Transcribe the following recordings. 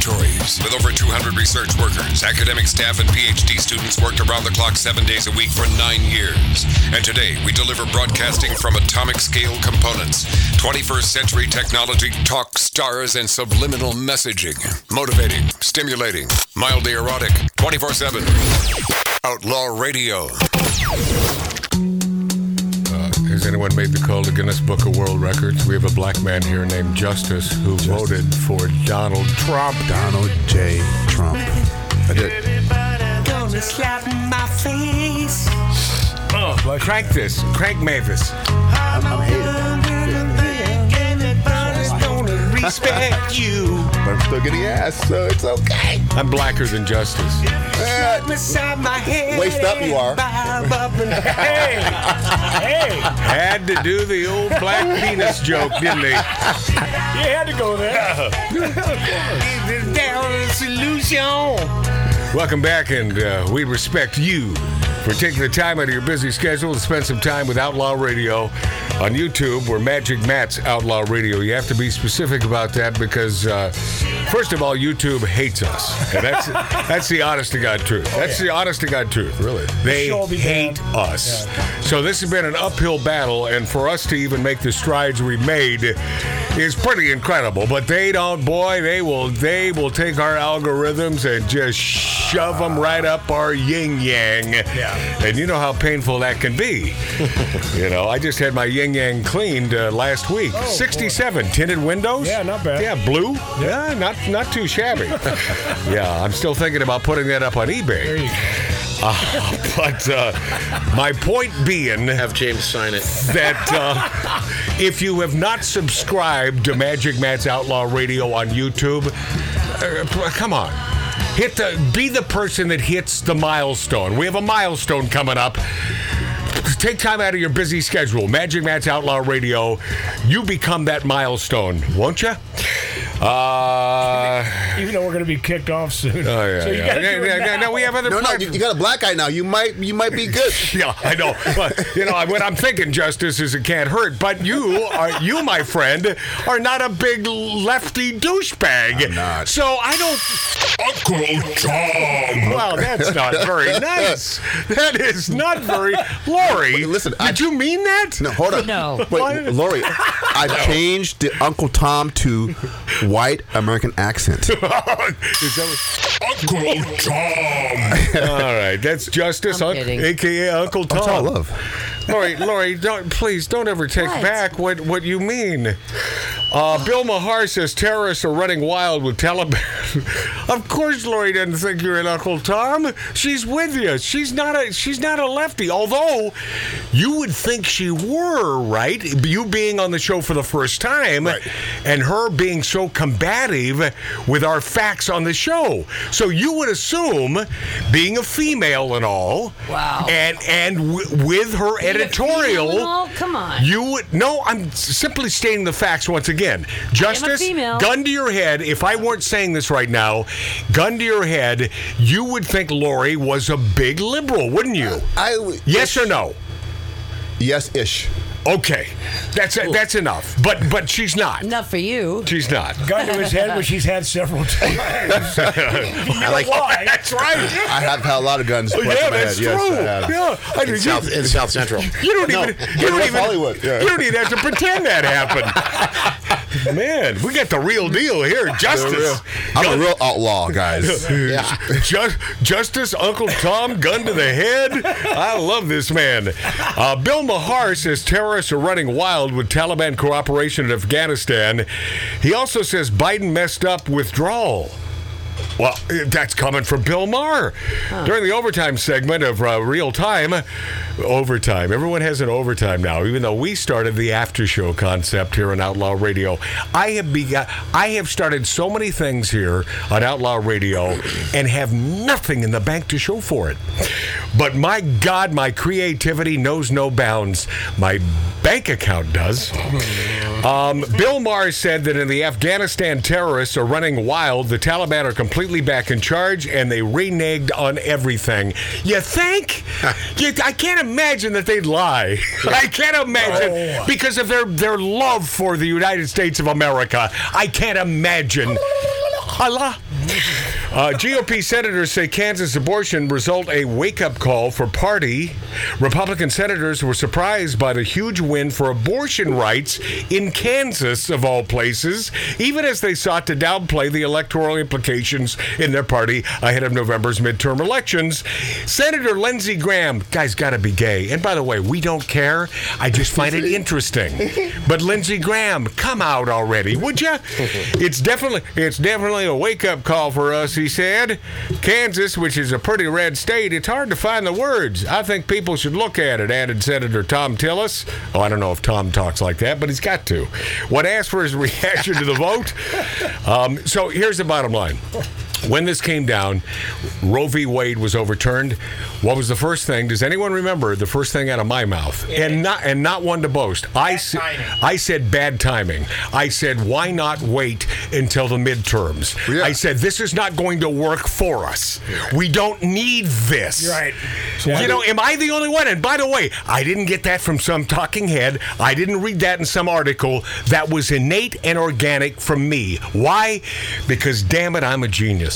laboratories. With over 200 research workers, academic staff, and PhD students worked around the clock seven days a week for nine years. And today, we deliver broadcasting from atomic scale components, 21st century technology, talk stars, and subliminal messaging. Motivating, stimulating, mildly erotic, 24 7. Outlaw Radio. Has anyone made the call to Guinness Book of World Records? We have a black man here named Justice who voted for Donald Trump. Donald J. Trump. I did. Gonna slap my face. Oh, crank this. Crank Mavis. I'm, I'm respect you. But I'm still getting ass, so it's okay. I'm blacker than Justice. Slap beside my head. Waist up you are. Bob up and hey, hey. Had to do the old black penis joke, didn't he? You had to go there. Down the solution. Welcome back, and uh, we respect you for taking the time out of your busy schedule to spend some time with Outlaw Radio on YouTube. We're Magic Matt's Outlaw Radio. You have to be specific about that because, uh, first of all, YouTube hates us, and that's that's the honest to God truth. That's the honest to God truth. Really, they show will be hate banned. us. So this has been an uphill battle, and for us to even make the strides we made is pretty incredible. But they don't, boy, they will they will take our algorithms and just shove them right up our yin yang. Yeah. And you know how painful that can be. you know, I just had my yin yang cleaned uh, last week. 67 tinted windows. Oh, Yeah, not bad. Yeah, blue. Yeah, not not too shabby. yeah, I'm still thinking about putting that up on eBay. There you go. Uh, but uh, my point being Have James sign it. that uh, if you have not subscribed to Magic Matt's Outlaw Radio on YouTube, uh, come on. Hit the be the person that hits the milestone. We have a milestone coming up. Take time out of your busy schedule. Magic Matt's Outlaw Radio. You become that milestone, won't you? Uh, Even though we're going to be kicked off soon. oh yeah, so you yeah. gotta Yeah, do it yeah, yeah, now. no, we have other No, no, you, you got a black eye now. You might, you might be good. Yeah, I know. But, you know, what I'm thinking, Justice, is it can't hurt. But you are, you, my friend, are not a big lefty douchebag. I'm not. So I don't. Uncle Tom. Well, that's not very nice. That is not very. Lori, Wait, listen, did I- you mean that? No, hold on. No. Wait, Lori, I've changed the Uncle Tom to white American accent. Is that what- Uncle Tom. All right, that's Justice, I'm un- kidding. aka Uncle Tom. That's all I love. Lori, Lori, don't please don't ever take What? back what what you mean. Uh, Bill Maher says terrorists are running wild with Taliban. of course, Lori doesn't think you're an Uncle Tom. She's with you. She's not a she's not a lefty. Although you would think she were, right? You being on the show for the first time, and her being so combative with our facts on the show. So you would assume, being a female and all, Wow. and and w- with her editorial. Oh, come on. You would no. I'm simply stating the facts once again. Justice, female. gun to your head. If I weren't saying this right now, gun to your head, you would think Lori was a big liberal, wouldn't you? I w- Yes or no? Yes, ish. Okay, that's that's enough. But but she's not. Enough for you. She's not. Gun to his head, which he's had several times. I like. Why? That's right. I have had a lot of guns. Oh, yeah, that's head. true. Yes, I have. Yeah, I do. In South, in South Central. You don't No, even. in You don't even. Hollywood, yeah. You don't even have to pretend that happened. Man, we got the real deal here. Justice. real- I'm a real outlaw, guys. Yeah. Just, Justice Uncle Tom, gun to the head. I love this man. Uh, Bill Maher says terrorists are running wild with Taliban cooperation in Afghanistan. He also says Biden messed up withdrawal. Well, that's coming from Bill Maher. During the overtime segment of uh, Real Time, overtime. Everyone has an overtime now, even though we started the after show concept here on Outlaw Radio. I have begun, I have started so many things here on Outlaw Radio and have nothing in the bank to show for it. But my God, my creativity knows no bounds. My bank account does. Um, Bill Maher said that in the Afghanistan terrorists are running wild, the Taliban are completely back in charge, and they reneged on everything. You think? You, I can't imagine that they'd lie. I can't imagine because of their their love for the United States of America. I can't imagine. Allah. Uh, GOP senators say Kansas abortion result a wake-up call for party. Republican senators were surprised by the huge win for abortion rights in Kansas, of all places, even as they sought to downplay the electoral implications in their party ahead of November's midterm elections. Senator Lindsey Graham, guy's got to be gay. And by the way, we don't care. I just find it interesting. But Lindsey Graham, come out already, would you? It's definitely it's definitely a wake-up call for us, he said. Kansas, which is a pretty red state, it's hard to find the words. I think people should look at it, added Senator Thom Tillis. Oh, I don't know if Tom talks like that, but he's got to. When asked for his reaction to the vote, um, so here's the bottom line. When this came down, Roe v. Wade was overturned. What was the first thing? Does anyone remember the first thing out of my mouth? And not and not one to boast. I s- I said bad timing. I said why not wait until the midterms? Yeah. I said this is not going to work for us. We don't need this. You're right. You know, am I the only one? And by the way, I didn't get that from some talking head. I didn't read that in some article. That was innate and organic from me. Why? Because damn it, I'm a genius.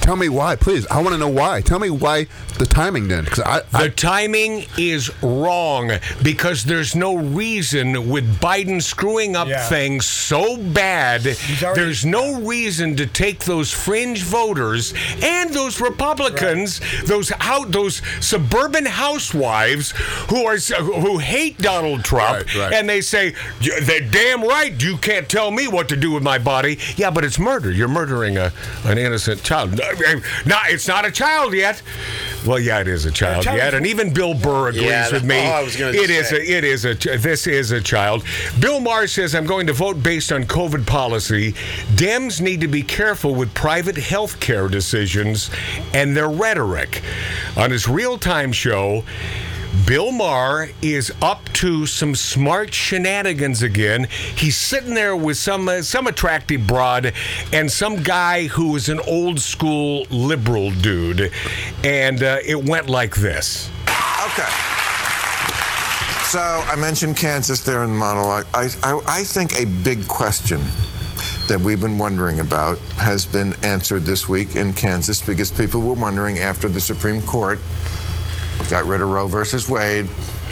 Tell me why, please. I want to know why. Tell me why the timing then, because I, The I timing is wrong because there's no reason with Biden screwing up Yeah. things so bad. already- there's no reason to take those fringe voters and those Republicans, those out those suburban housewives who are who hate Donald Trump, Right, right. and they say "Y- they're damn right. You can't tell me what to do with my body. Yeah, but it's murder. You're murdering a an innocent child. No, it's not a child yet. Well, yeah, it is a child child yet, is- and even Bill Burr agrees Yeah, with me. oh, I was It is say. a, it is a this is a child. Bill Maher says I'm going to vote based on COVID policy. Dems need to be careful with private health care decisions and their rhetoric. On his real-time show, Bill Maher is up to some smart shenanigans again. He's sitting there with some uh, some attractive broad and some guy who is an old school liberal dude, and uh, it went like this. Okay. So I mentioned Kansas there in the monologue. I, I, I think a big question that we've been wondering about has been answered this week in Kansas because people were wondering after the Supreme Court got rid of Roe versus Wade,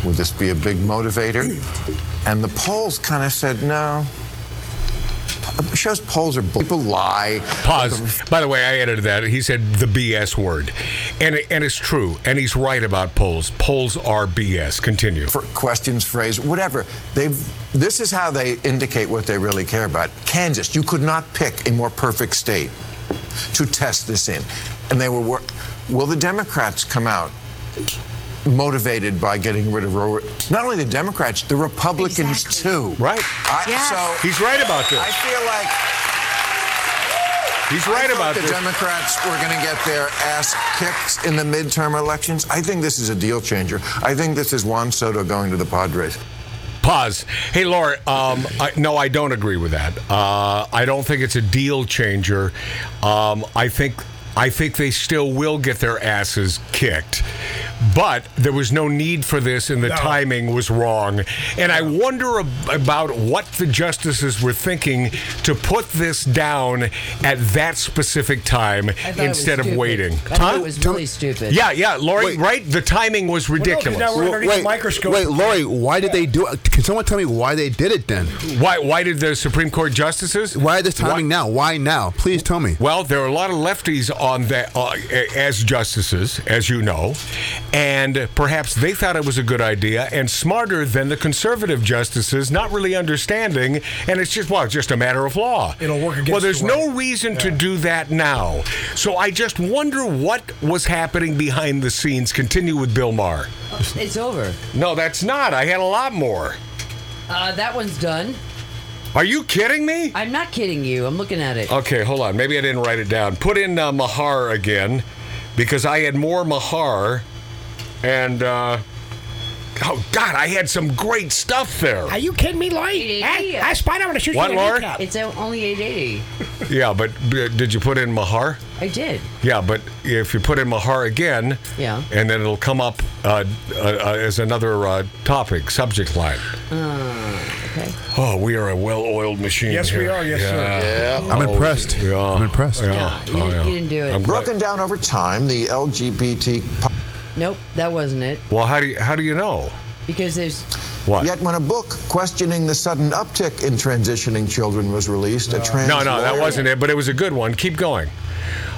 would this be a big motivator? And the polls kind of said no. It shows polls are bull- people lie. Pause. By the way, I edited that. He said the BS word, and and it's true, and he's right about polls. Polls are BS. Continue. for questions, phrase, whatever. They've. This is how they indicate what they really care about. Kansas, you could not pick a more perfect state to test this in, and they were. Will the Democrats come out motivated by getting rid of Roe? Not only the Democrats, the Republicans Exactly. too. Right. I, Yes. So He's right about this. I feel like He's right thought about the this. Democrats were going to get their ass kicked in the midterm elections. I think this is a deal changer. I think this is Juan Soto going to the Padres. Pause. Hey, Laura. Um, I, no, I don't agree with that. Uh, I don't think it's a deal changer. Um, I think I think they still will get their asses kicked, but there was no need for this, and the timing was wrong. And I wonder ab- about what the justices were thinking to put this down at that specific time I thought it was instead of waiting. I thought Huh? it was Tell really stupid. Yeah, yeah, Lori, Wait. right? The timing was Well, no, 'cause ridiculous. now we're Well, underneath wait, the microscope. wait, Lori, why did they do it? Can someone tell me why they did it then? why? Why did the Supreme Court justices? Why this timing now? Why now? Please tell me. Well, there are a lot of lefties on that uh, as justices, as you know, and perhaps they thought it was a good idea and smarter than the conservative justices, not really understanding. And it's just well, it's just a matter of law. It'll work against Well, there's the no right. reason to do that now. So I just wonder what was happening behind the scenes. Continue with Bill Maher. It's over. No, that's not. I had a lot more. Uh, that one's done. Are you kidding me? I'm not kidding you. I'm looking at it. Okay, hold on. Maybe I didn't write it down. Put in uh, Mahar again because I had more Mahar. And, uh, oh, God, I had some great stuff there. Are you kidding me, Lloyd? Yeah. I, I spied out to shoot What, you in the Laura? It's only 880. Yeah, but uh, did you put in Mahar? I did. Yeah, but if you put in Mahar again, Yeah. and then it'll come up uh, uh, uh, as another uh, topic, subject line. Okay. Oh, we are a well-oiled machine. Yes, we are. Yes, sir. Yeah. I'm impressed. Yeah. I'm impressed. Yeah. You, Oh, yeah. you didn't do it. I'm Broken down over time, the LGBT. po- nope, that wasn't it. Well, how do you how do you know? Because there's What? Yet when a book questioning the sudden uptick in transitioning children was released, a trans No, no, that wasn't it, but it was a good one. Keep going.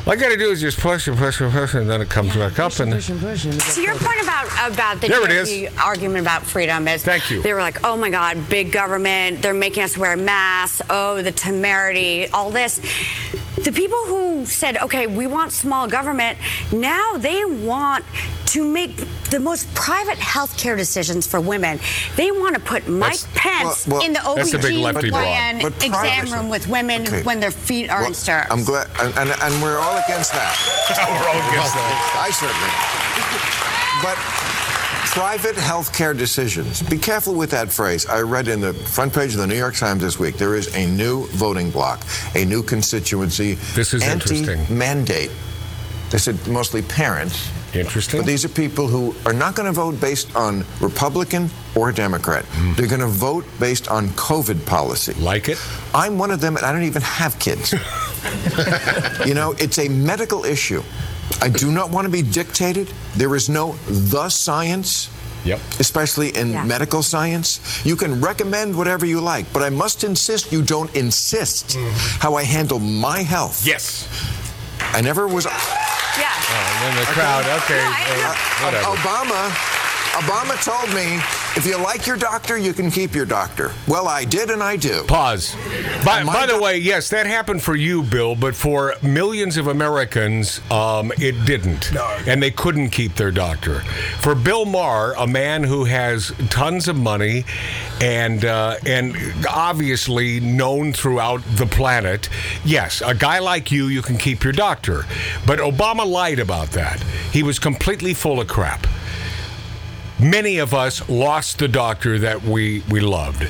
All I got to do is just push and push and push, and then it comes back up. And pushing, pushing. To your point about about the There it GOP is. argument about freedom is Thank you. They were like, oh my God, big government. They're making us wear masks. Oh, the temerity, all this. The people who said, okay, we want small government, now they want to make the most private healthcare decisions for women. They want to put Mike That's- Pence well, well, in the That's the big lefty broad. OBGYN exam privacy- room with women Okay. when their feet are Well, in stirrups. I'm glad, and, and, and we're all against that. we're all against that. I certainly. But private health care decisions. Be careful with that phrase. I read in the front page of the New York Times this week there is a new voting bloc, a new constituency. This is interesting. Mandate. They said mostly parents. Interesting. But these are people who are not going to vote based on Republican or Democrat. Hmm. They're going to vote based on COVID policy. Like it? I'm one of them, and I don't even have kids. you know, it's a medical issue. I do not want to be dictated. There is no the science. Yep. Especially in Yeah. medical science. You can recommend whatever you like, but I must insist you don't insist how I handle my health. Yes. I never was. Yeah. Oh, and then the crowd. Okay. No, I- whatever. Obama, Obama told me if you like your doctor, you can keep your doctor. Well, I did, and I do. Pause. By, by the do- way, yes, that happened for you, Bill, but for millions of Americans, um, it didn't. And they couldn't keep their doctor. For Bill Maher, a man who has tons of money and, uh, and obviously known throughout the planet, yes, a guy like you, you can keep your doctor. But Obama lied about that. He was completely full of crap many of us lost the doctor that we, we loved.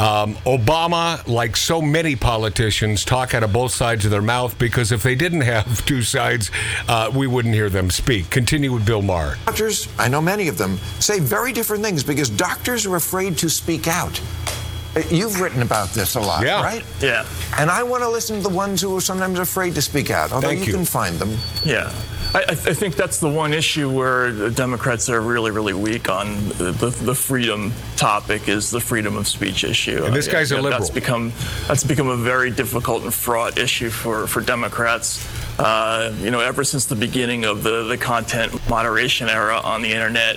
Um, Obama, like so many politicians, talk out of both sides of their mouth because if they didn't have two sides, uh, we wouldn't hear them speak. Continue with Bill Maher. Doctors, I know many of them, say very different things because doctors are afraid to speak out. You've written about this a lot, Yeah. right? Yeah, And I want to listen to the ones who are sometimes afraid to speak out, although Thank you, you. can find them. yeah. I, I I think that's the one issue where the Democrats are really, really weak on the, the, the freedom topic is the freedom of speech issue. And this Uh, guy's a yeah, liberal. That's become that's become a very difficult and fraught issue for for Democrats. Uh, you know, ever since the beginning of the the content moderation era on the internet.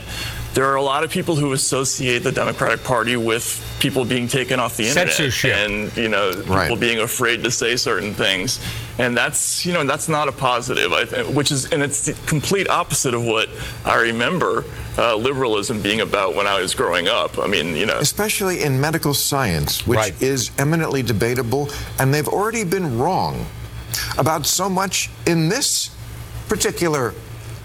There are a lot of people who associate the Democratic Party with people being taken off the internet Censorship. and you know people Right. being afraid to say certain things, and that's you know that's not a positive. I think, which is and it's the complete opposite of what I remember uh, liberalism being about when I was growing up. I mean, you know, Especially in medical science, which Right. is eminently debatable, and they've already been wrong about so much in this particular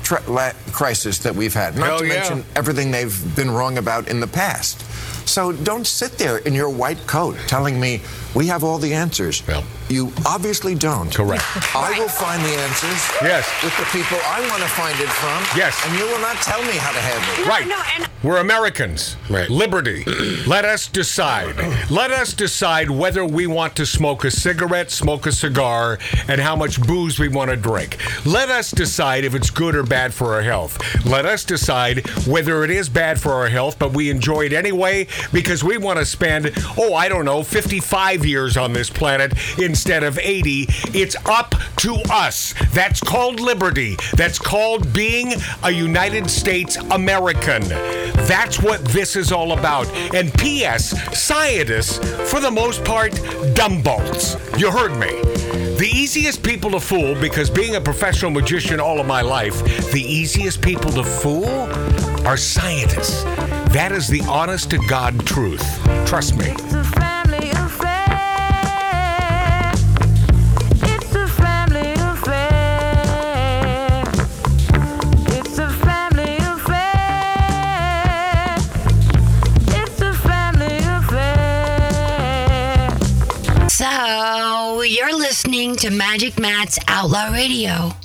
tra- la- crisis that we've had. Not Hell to yeah. mention everything they've been wrong about in the past. So don't sit there in your white coat telling me we have all the answers. Well. You obviously don't. Correct. I will find the answers. Yes. With the people I want to find it from. Yes. And you will not tell me how to handle it. Right. no, and- We're Americans. Right. Liberty. Let us decide. Let us decide whether we want to smoke a cigarette, smoke a cigar, and how much booze we want to drink. Let us decide if it's good or bad for our health. Let us decide whether it is bad for our health, but we enjoy it anyway because we want to spend, oh, I don't know, 55 years on this planet instead of 80. It's up to us. That's called liberty. That's called being a United States American. That's what this is all about. And P.S. Scientists, for the most part, dumbbolts. You heard me. The easiest people to fool, because being a professional magician all of my life, the easiest people to fool are scientists. That is the honest to God truth. Trust me. Magic Matt's Outlaw Radio.